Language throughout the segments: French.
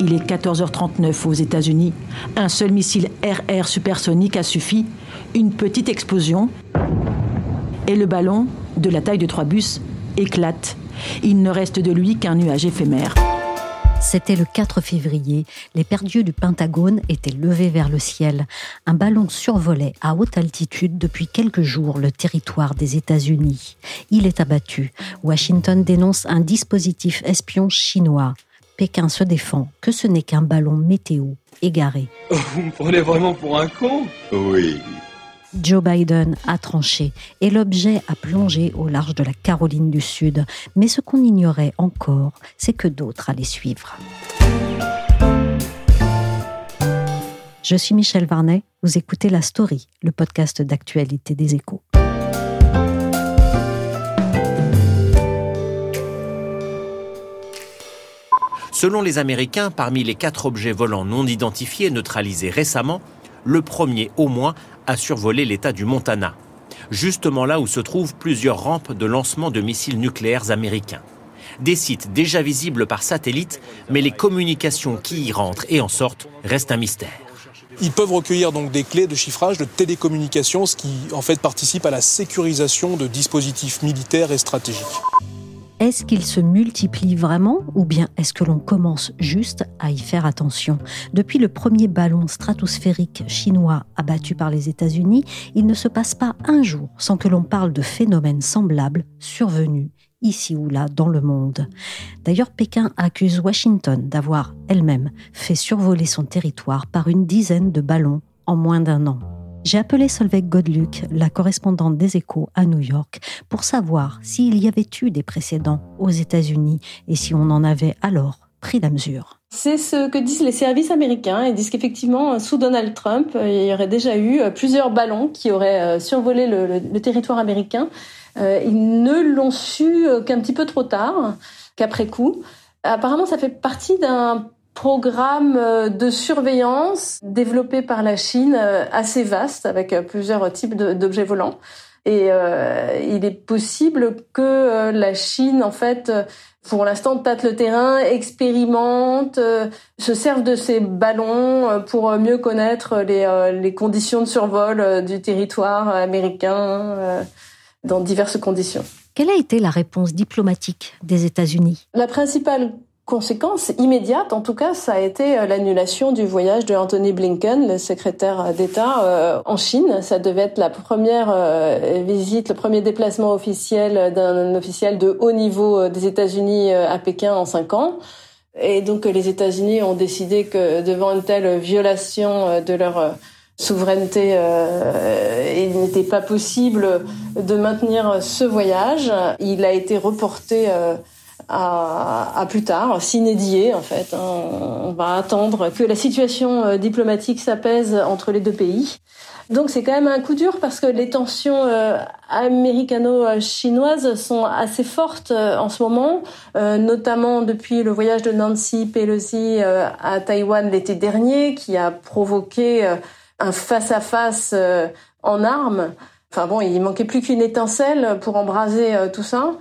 Il est 14h39 aux États-Unis. Un seul missile RR supersonique a suffi. Une petite explosion. Et le ballon, de la taille de trois bus, éclate. Il ne reste de lui qu'un nuage éphémère. C'était le 4 février. Les perdus du Pentagone étaient levés vers le ciel. Un ballon survolait à haute altitude depuis quelques jours le territoire des États-Unis. Il est abattu. Washington dénonce un dispositif espion chinois. Pékin se défend que ce n'est qu'un ballon météo égaré. Vous me prenez vraiment pour un con? Oui. Joe Biden a tranché et l'objet a plongé au large de la Caroline du Sud. Mais ce qu'on ignorait encore, c'est que d'autres allaient suivre. Je suis Michel Varnet, vous écoutez La Story, le podcast d'actualité des échos. Selon les Américains, parmi les quatre objets volants non identifiés neutralisés récemment, le premier au moins a survolé l'État du Montana, justement là où se trouvent plusieurs rampes de lancement de missiles nucléaires américains. Des sites déjà visibles par satellite, mais les communications qui y rentrent et en sortent restent un mystère. Ils peuvent recueillir donc des clés de chiffrage de télécommunications, ce qui en fait participe à la sécurisation de dispositifs militaires et stratégiques. Est-ce qu'ils se multiplient vraiment ou bien est-ce que l'on commence juste à y faire attention? Depuis le premier ballon stratosphérique chinois abattu par les États-Unis, il ne se passe pas un jour sans que l'on parle de phénomènes semblables survenus ici ou là dans le monde. D'ailleurs, Pékin accuse Washington d'avoir elle-même fait survoler son territoire par une dizaine de ballons en moins d'un an. J'ai appelé Solveig Godluc, la correspondante des échos à New York, pour savoir s'il y avait eu des précédents aux États-Unis et si on en avait alors pris la mesure. C'est ce que disent les services américains. Ils disent qu'effectivement, sous Donald Trump, il y aurait déjà eu plusieurs ballons qui auraient survolé le, territoire américain. Ils ne l'ont su qu'un petit peu trop tard, qu'après coup. Apparemment, ça fait partie d'un programme euh, de surveillance développé par la Chine euh, assez vaste avec euh, plusieurs types d'objets volants. Et il est possible que la Chine, en fait, pour l'instant, tâte le terrain, expérimente, se serve de ces ballons pour mieux connaître les, les conditions de survol du territoire américain dans diverses conditions. Quelle a été la réponse diplomatique des États-Unis? La principale conséquence immédiate, en tout cas, ça a été euh, l'annulation du voyage de Anthony Blinken, le secrétaire d'État, euh, en Chine. Ça devait être la première euh, visite, le premier déplacement officiel d'un officiel de haut niveau des États-Unis à Pékin en cinq ans. Et donc les États-Unis ont décidé que devant une telle violation de leur souveraineté, il n'était pas possible de maintenir ce voyage. Il a été reporté à, plus tard, s'inédier en fait. Hein. On va attendre que la situation euh, diplomatique s'apaise entre les deux pays. Donc c'est quand même un coup dur parce que les tensions euh, américano-chinoises sont assez fortes euh, en ce moment, notamment depuis le voyage de Nancy Pelosi à Taïwan l'été dernier, qui a provoqué un face-à-face en armes. Enfin bon, il manquait plus qu'une étincelle pour embraser tout ça.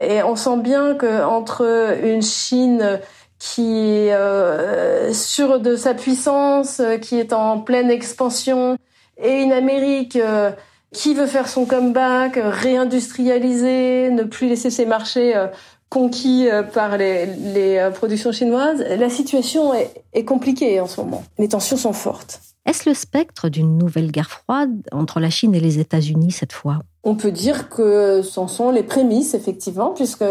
Et on sent bien que entre une Chine qui est euh, sûre de sa puissance, qui est en pleine expansion, et une Amérique euh, qui veut faire son comeback, réindustrialiser, ne plus laisser ses marchés euh, conquis euh, par les, productions chinoises, la situation est compliquée en ce moment. Les tensions sont fortes. Est-ce le spectre d'une nouvelle guerre froide entre la Chine et les États-Unis cette fois? On peut dire que ce sont les prémices, effectivement, puisque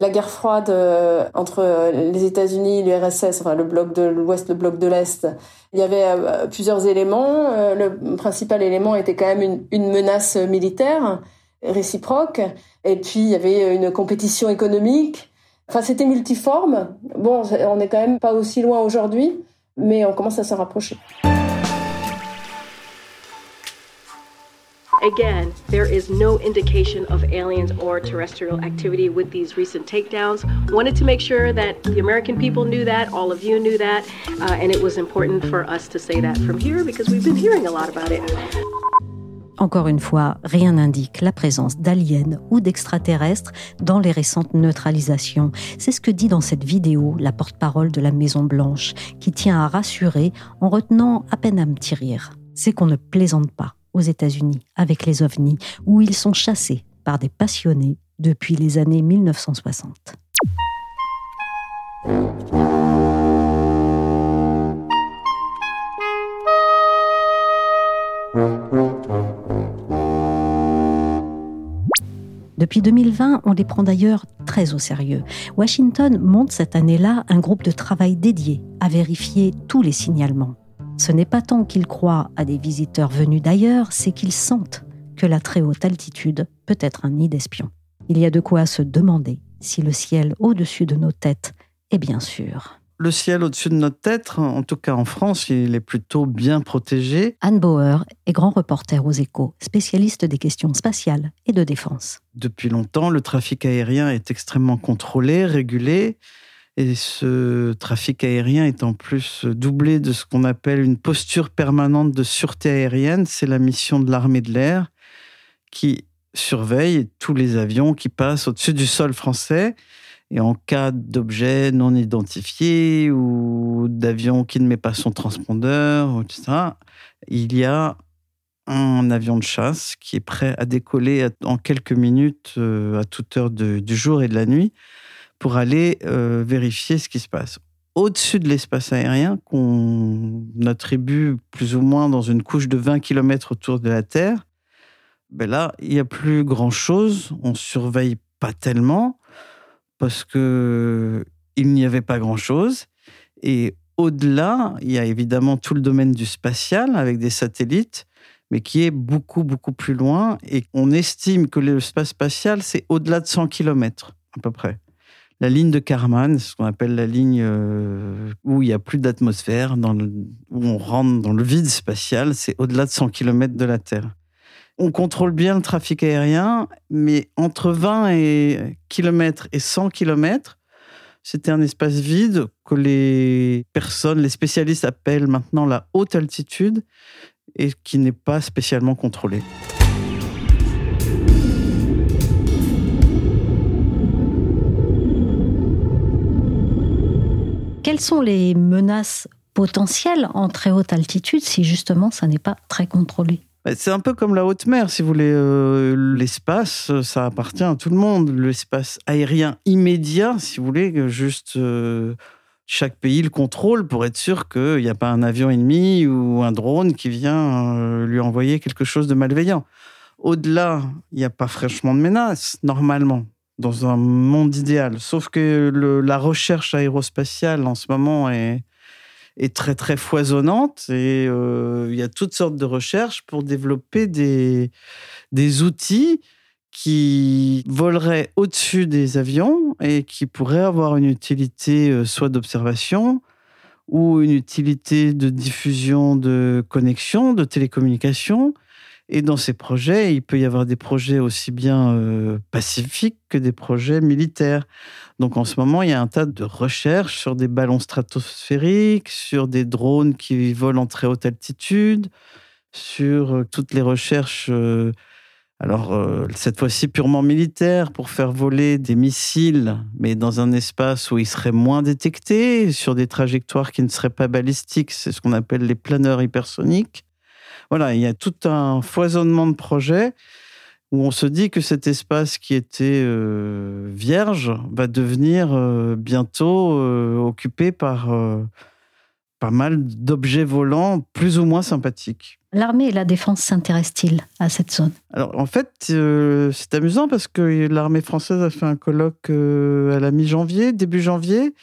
la guerre froide euh, entre les États-Unis, l'URSS, enfin le bloc de l'Ouest, le bloc de l'Est, il y avait euh, plusieurs éléments. Euh, le principal élément était quand même une, une menace militaire. réciproque. Et puis, il y avait une compétition économique. Enfin, c'était multiforme. Bon, on n'est quand même pas aussi loin aujourd'hui, mais on commence à se rapprocher. Again, there is no indication of aliens or terrestrial activity with these recent takedowns. Wanted to make sure that the American people knew that, all of you knew that, uh, and it was important for us to say that from here because we've been hearing a lot about it. Encore une fois, rien n'indique la présence d'aliens ou d'extraterrestres dans les récentes neutralisations. C'est ce que dit dans cette vidéo la porte-parole de la Maison Blanche, qui tient à rassurer en retenant à peine à me tirer. C'est qu'on ne plaisante pas aux États-Unis avec les ovnis, où ils sont chassés par des passionnés depuis les années 1960. Depuis 2020, on les prend d'ailleurs très au sérieux. Washington monte cette année-là un groupe de travail dédié à vérifier tous les signalements. Ce n'est pas tant qu'ils croient à des visiteurs venus d'ailleurs, c'est qu'ils sentent que la très haute altitude peut être un nid d'espions. Il y a de quoi se demander si le ciel au-dessus de nos têtes est bien sûr le ciel au-dessus de notre tête, en tout cas en France, il est plutôt bien protégé. Anne Bauer est grand reporter aux échos, spécialiste des questions spatiales et de défense. Depuis longtemps, le trafic aérien est extrêmement contrôlé, régulé. Et ce trafic aérien est en plus doublé de ce qu'on appelle une posture permanente de sûreté aérienne. C'est la mission de l'armée de l'air qui surveille tous les avions qui passent au-dessus du sol français et en cas d'objet non identifié ou d'avion qui ne met pas son transpondeur, etc., il y a un avion de chasse qui est prêt à décoller en quelques minutes euh, à toute heure du jour et de la nuit pour aller euh, vérifier ce qui se passe. Au-dessus de l'espace aérien, qu'on attribue plus ou moins dans une couche de 20 km autour de la Terre, ben là, il n'y a plus grand-chose, on surveille pas tellement parce que il n'y avait pas grand-chose. Et au-delà, il y a évidemment tout le domaine du spatial avec des satellites, mais qui est beaucoup, beaucoup plus loin. Et on estime que l'espace spatial, c'est au-delà de 100 km, à peu près. La ligne de Kármán, ce qu'on appelle la ligne euh, où il n'y a plus d'atmosphère, où on rentre dans le vide spatial, c'est au-delà de 100 km de la Terre on contrôle bien le trafic aérien, mais entre 20 et km et 100 km, c'était un espace vide que les personnes, les spécialistes appellent maintenant la haute altitude et qui n'est pas spécialement contrôlé. Quelles sont les menaces potentielles en très haute altitude si justement ça n'est pas très contrôlé bah, c'est un peu comme la haute mer, si vous voulez. Euh, l'espace, ça appartient à tout le monde. L'espace aérien immédiat, si vous voulez, juste euh, chaque pays le contrôle pour être sûr qu'il n'y a pas un avion ennemi ou un drone qui vient euh, lui envoyer quelque chose de malveillant. Au-delà, il n'y a pas fraîchement de menace, normalement, dans un monde idéal. Sauf que la recherche aérospatiale en ce moment est très très foisonnante et euh, il y a toutes sortes de recherches pour développer des, des outils qui voleraient au-dessus des avions et qui pourraient avoir une utilité euh, soit d'observation ou une utilité de diffusion de connexion, de télécommunication. Et dans ces projets, il peut y avoir des projets aussi bien euh, pacifiques que des projets militaires. Donc en ce moment, il y a un tas de recherches sur des ballons stratosphériques, sur des drones qui volent en très haute altitude, sur euh, toutes les recherches, euh, alors cette fois-ci purement militaires, pour faire voler des missiles, mais dans un espace où ils seraient moins détectés, sur des trajectoires qui ne seraient pas balistiques, c'est ce qu'on appelle les planeurs hypersoniques. Voilà, il y a tout un foisonnement de projets où on se dit que cet espace qui était euh, vierge va devenir euh, bientôt euh, occupé par pas mal d'objets volants plus ou moins sympathiques. L'armée et la défense s'intéressent-ils à cette zone? Alors en fait, c'est amusant parce que l'armée française a fait un colloque à la mi-janvier, début janvier,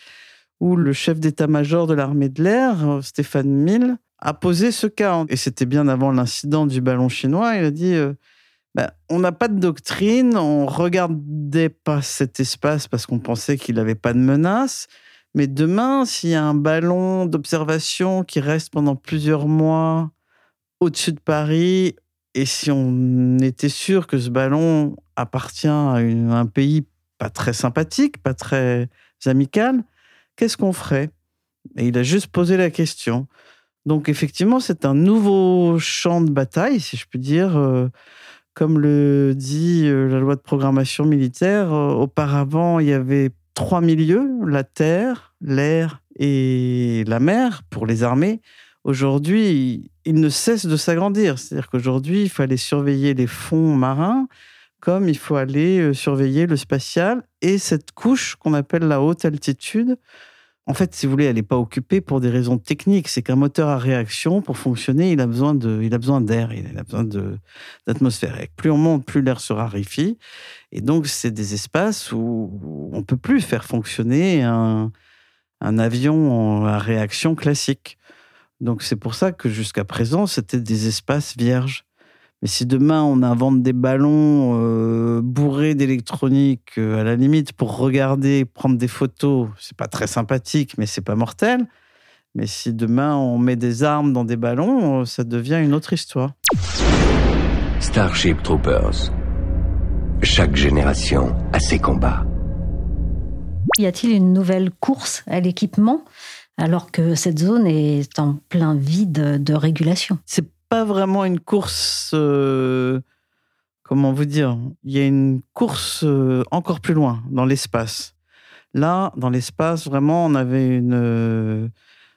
où le chef d'état-major de l'armée de l'air, Stéphane Mille, a posé ce cas. Et c'était bien avant l'incident du ballon chinois. Il a dit euh, ben, on n'a pas de doctrine, on regardait pas cet espace parce qu'on pensait qu'il n'avait pas de menace. Mais demain, s'il y a un ballon d'observation qui reste pendant plusieurs mois au-dessus de Paris, et si on était sûr que ce ballon appartient à, un pays pas très sympathique, pas très amical, qu'est-ce qu'on ferait? Et il a juste posé la question. Donc effectivement, c'est un nouveau champ de bataille, si je puis dire. Euh, comme le dit euh, la loi de programmation militaire, euh, auparavant, il y avait trois milieux, la terre, l'air et la mer pour les armées. Aujourd'hui, il ne cesse de s'agrandir. C'est-à-dire qu'aujourd'hui, il fallait surveiller les fonds marins comme il faut aller surveiller le spatial et cette couche qu'on appelle la haute altitude en fait, si vous voulez, elle n'est pas occupée pour des raisons techniques. C'est qu'un moteur à réaction, pour fonctionner, il a besoin de, il a besoin d'air, il a besoin d'atmosphère. Plus on monte, plus l'air se raréfie. Et donc, c'est des espaces où on peut plus faire fonctionner un, un avion à réaction classique. Donc, c'est pour ça que jusqu'à présent, c'était des espaces vierges. Mais si demain on invente des ballons euh, d'électronique, euh, à la limite pour regarder, prendre des photos, c'est pas très sympathique, mais c'est pas mortel. Mais si demain on met des armes dans des ballons, euh, ça devient une autre histoire. Starship Troopers. Chaque génération a ses combats. Y a-t-il une nouvelle course à l'équipement alors que cette zone est en plein vide de régulation? C'est pas vraiment une course. Euh, comment vous dire Il y a une course euh, encore plus loin, dans l'espace. Là, dans l'espace, vraiment, on avait une. Euh,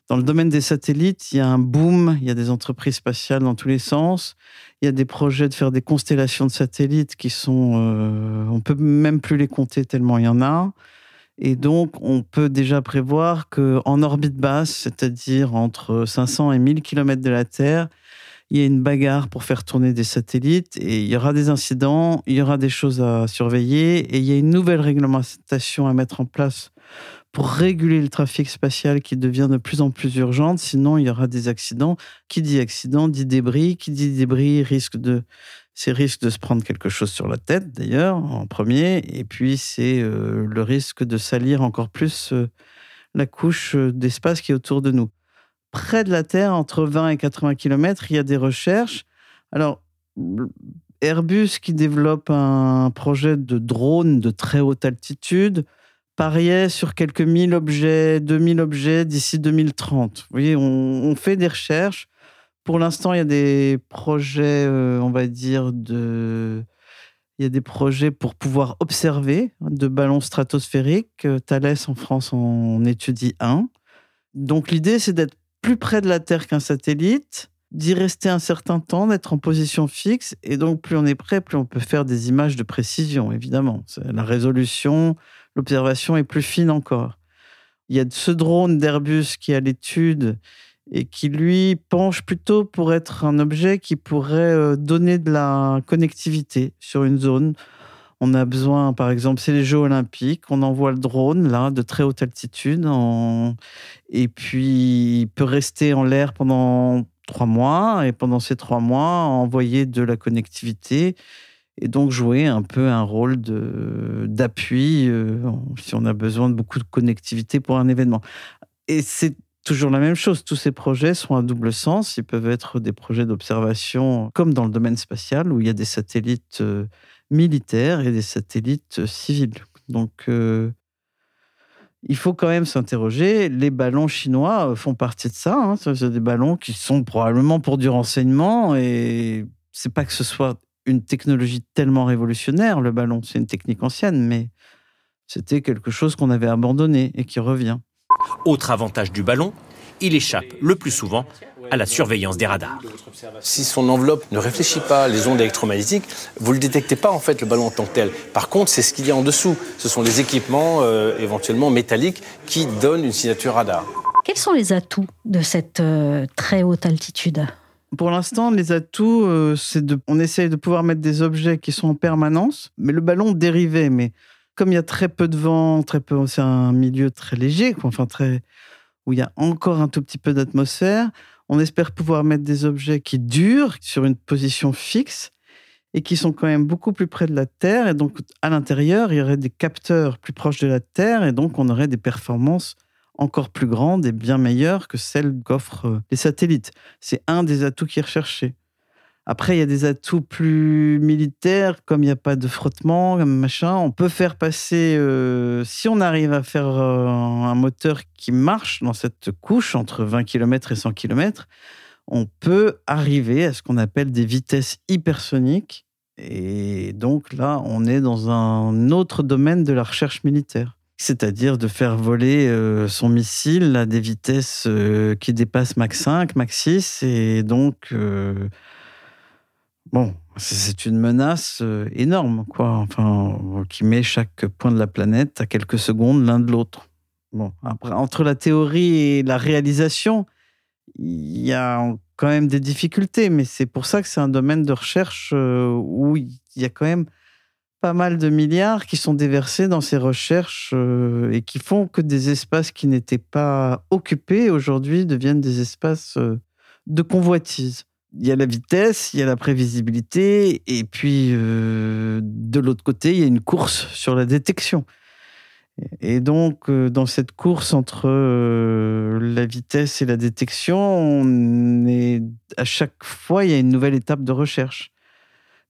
dans le domaine des satellites, il y a un boom, il y a des entreprises spatiales dans tous les sens. Il y a des projets de faire des constellations de satellites qui sont. on peut même plus les compter tellement il y en a. Et donc, on peut déjà prévoir qu'en orbite basse, c'est-à-dire entre 500 et 1000 km de la Terre, il y a une bagarre pour faire tourner des satellites et il y aura des incidents, il y aura des choses à surveiller et il y a une nouvelle réglementation à mettre en place pour réguler le trafic spatial qui devient de plus en plus urgente. Sinon, il y aura des accidents. Qui dit accident dit débris. Qui dit débris risque de c'est risque de se prendre quelque chose sur la tête d'ailleurs en premier. Et puis c'est euh, le risque de salir encore plus euh, la couche euh, d'espace qui est autour de nous près de la Terre, entre 20 et 80 km, il y a des recherches. Alors, Airbus qui développe un projet de drone de très haute altitude pariait sur quelques mille objets, 2000 objets d'ici 2030. Vous voyez, on, fait des recherches. Pour l'instant, il y a des projets, euh, on va dire, de... Il y a des projets pour pouvoir observer de ballons stratosphériques. Thales en France en étudie un. Donc l'idée, c'est d'être plus près de la Terre qu'un satellite, d'y rester un certain temps, d'être en position fixe. Et donc, plus on est prêt, plus on peut faire des images de précision, évidemment. La résolution, l'observation est plus fine encore. Il y a ce drone d'Airbus qui est à l'étude et qui, lui, penche plutôt pour être un objet qui pourrait euh, donner de la connectivité sur une zone on a besoin, par exemple, c'est les Jeux Olympiques, on envoie le drone là de très haute altitude, et puis il peut rester en l'air pendant trois mois, et pendant ces trois mois, envoyer de la connectivité et donc jouer un peu un rôle d'appui euh, si on a besoin de beaucoup de connectivité pour un événement. Et c'est toujours la même chose. Tous ces projets sont à double sens. Ils peuvent être des projets d'observation, comme dans le domaine spatial, où il y a des satellites euh, militaires et des satellites civils. Donc, euh, il faut quand même s'interroger. Les ballons chinois font partie de ça. Hein. C'est des ballons qui sont probablement pour du renseignement et c'est pas que ce soit une technologie tellement révolutionnaire, le ballon. C'est une technique ancienne, mais c'était quelque chose qu'on avait abandonné et qui revient. Autre avantage du ballon, il échappe le plus souvent à la surveillance des radars. Si son enveloppe ne réfléchit pas les ondes électromagnétiques, vous ne le détectez pas en fait le ballon en tant que tel. Par contre, c'est ce qu'il y a en dessous. Ce sont les équipements euh, éventuellement métalliques qui donnent une signature radar. Quels sont les atouts de cette euh, très haute altitude? Pour l'instant, les atouts, euh, c'est de, on essaye de pouvoir mettre des objets qui sont en permanence, mais le ballon dérivé. Mais comme il y a très peu de vent, très peu, c'est un milieu très léger, enfin très, où il y a encore un tout petit peu d'atmosphère, on espère pouvoir mettre des objets qui durent sur une position fixe et qui sont quand même beaucoup plus près de la Terre. Et donc, à l'intérieur, il y aurait des capteurs plus proches de la Terre et donc on aurait des performances encore plus grandes et bien meilleures que celles qu'offrent euh, les satellites. C'est un des atouts qui est recherché. Après, il y a des atouts plus militaires, comme il n'y a pas de frottement, machin. On peut faire passer, euh, si on arrive à faire euh, un moteur qui marche dans cette couche entre 20 km et 100 km, on peut arriver à ce qu'on appelle des vitesses hypersoniques. Et donc là, on est dans un autre domaine de la recherche militaire. C'est-à-dire de faire voler euh, son missile à des vitesses qui dépassent Mach 5, Mach 6. Et donc, bon, c'est une menace énorme, quoi. Enfin, qui met chaque point de la planète à quelques secondes l'un de l'autre. Bon, entre la théorie et la réalisation, il y a quand même des difficultés, mais c'est pour ça que c'est un domaine de recherche euh, où il y a quand même pas mal de milliards qui sont déversés dans ces recherches euh, et qui font que des espaces qui n'étaient pas occupés aujourd'hui deviennent des espaces euh, de convoitise. Il y a la vitesse, il y a la prévisibilité, et puis de l'autre côté, il y a une course sur la détection. Et donc, euh, dans cette course entre euh, la vitesse et la détection, à chaque fois, il y a une nouvelle étape de recherche.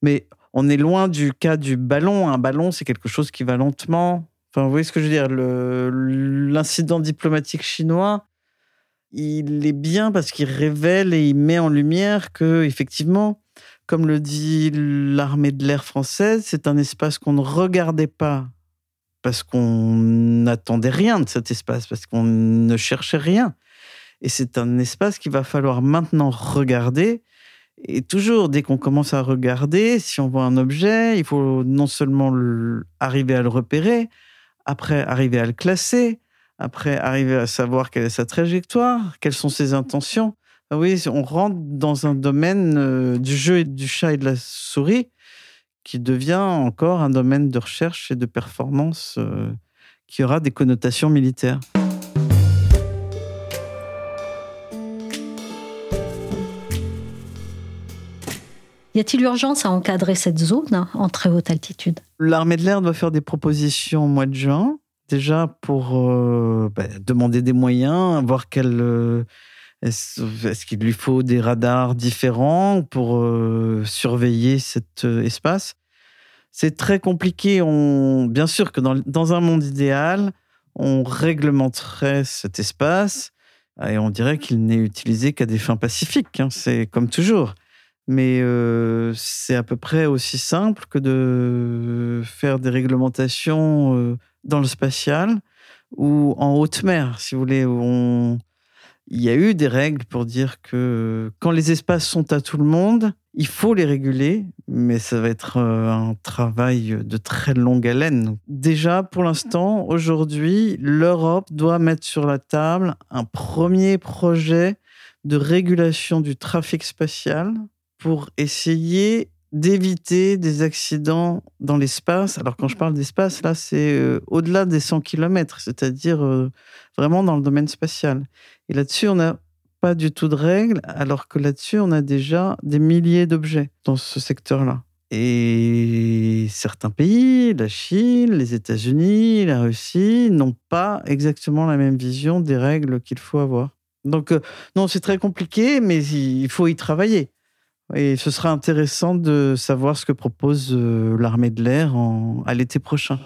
Mais on est loin du cas du ballon. Un ballon, c'est quelque chose qui va lentement. Enfin, vous voyez ce que je veux dire? L'incident diplomatique chinois, il est bien parce qu'il révèle et il met en lumière que, effectivement, comme le dit l'armée de l'air française, c'est un espace qu'on ne regardait pas parce qu'on n'attendait rien de cet espace, parce qu'on ne cherchait rien. Et c'est un espace qu'il va falloir maintenant regarder. Et toujours, dès qu'on commence à regarder, si on voit un objet, il faut non seulement arriver à le repérer, après arriver à le classer, après arriver à savoir quelle est sa trajectoire, quelles sont ses intentions. Ah oui, on rentre dans un domaine euh, du jeu et du chat et de la souris qui devient encore un domaine de recherche et de performance euh, qui aura des connotations militaires. Y a-t-il urgence à encadrer cette zone hein, en très haute altitude? L'armée de l'air doit faire des propositions au mois de juin, déjà pour euh, bah, demander des moyens, voir quel, euh, est-ce qu'il lui faut des radars différents pour euh, surveiller cet espace C'est très compliqué. On, bien sûr que dans, un monde idéal, on réglementerait cet espace et on dirait qu'il n'est utilisé qu'à des fins pacifiques. Hein. C'est comme toujours. Mais c'est à peu près aussi simple que de faire des réglementations dans le spatial ou en haute mer, si vous voulez, où il y a eu des règles pour dire que quand les espaces sont à tout le monde, il faut les réguler, mais ça va être euh, un travail de très longue haleine. Déjà, pour l'instant, aujourd'hui, l'Europe doit mettre sur la table un premier projet de régulation du trafic spatial pour essayer d'éviter des accidents dans l'espace. Alors quand je parle d'espace, là, c'est euh, au-delà des 100 km, c'est-à-dire euh, vraiment dans le domaine spatial. Et là-dessus, on n'a pas du tout de règles, alors que là-dessus, on a déjà des milliers d'objets dans ce secteur-là. Et certains pays, la Chine, les États-Unis, la Russie, n'ont pas exactement la même vision des règles qu'il faut avoir. Donc, euh, non, c'est très compliqué, mais il faut y travailler. Et ce sera intéressant de savoir ce que propose euh, l'armée de l'air à l'été prochain.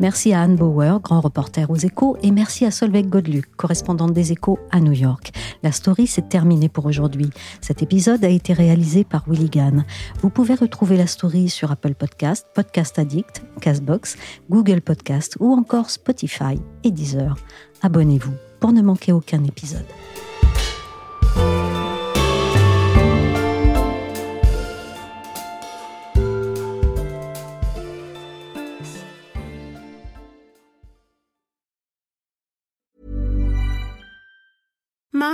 Merci à Anne Bauer, grand reporter aux échos, et merci à Solveig Godluc, correspondante des échos à New York. La story s'est terminée pour aujourd'hui. Cet épisode a été réalisé par Willy Gann. Vous pouvez retrouver la story sur Apple Podcast, Podcast Addict, Castbox, Google Podcast ou encore Spotify et Deezer. Abonnez-vous pour ne manquer aucun épisode.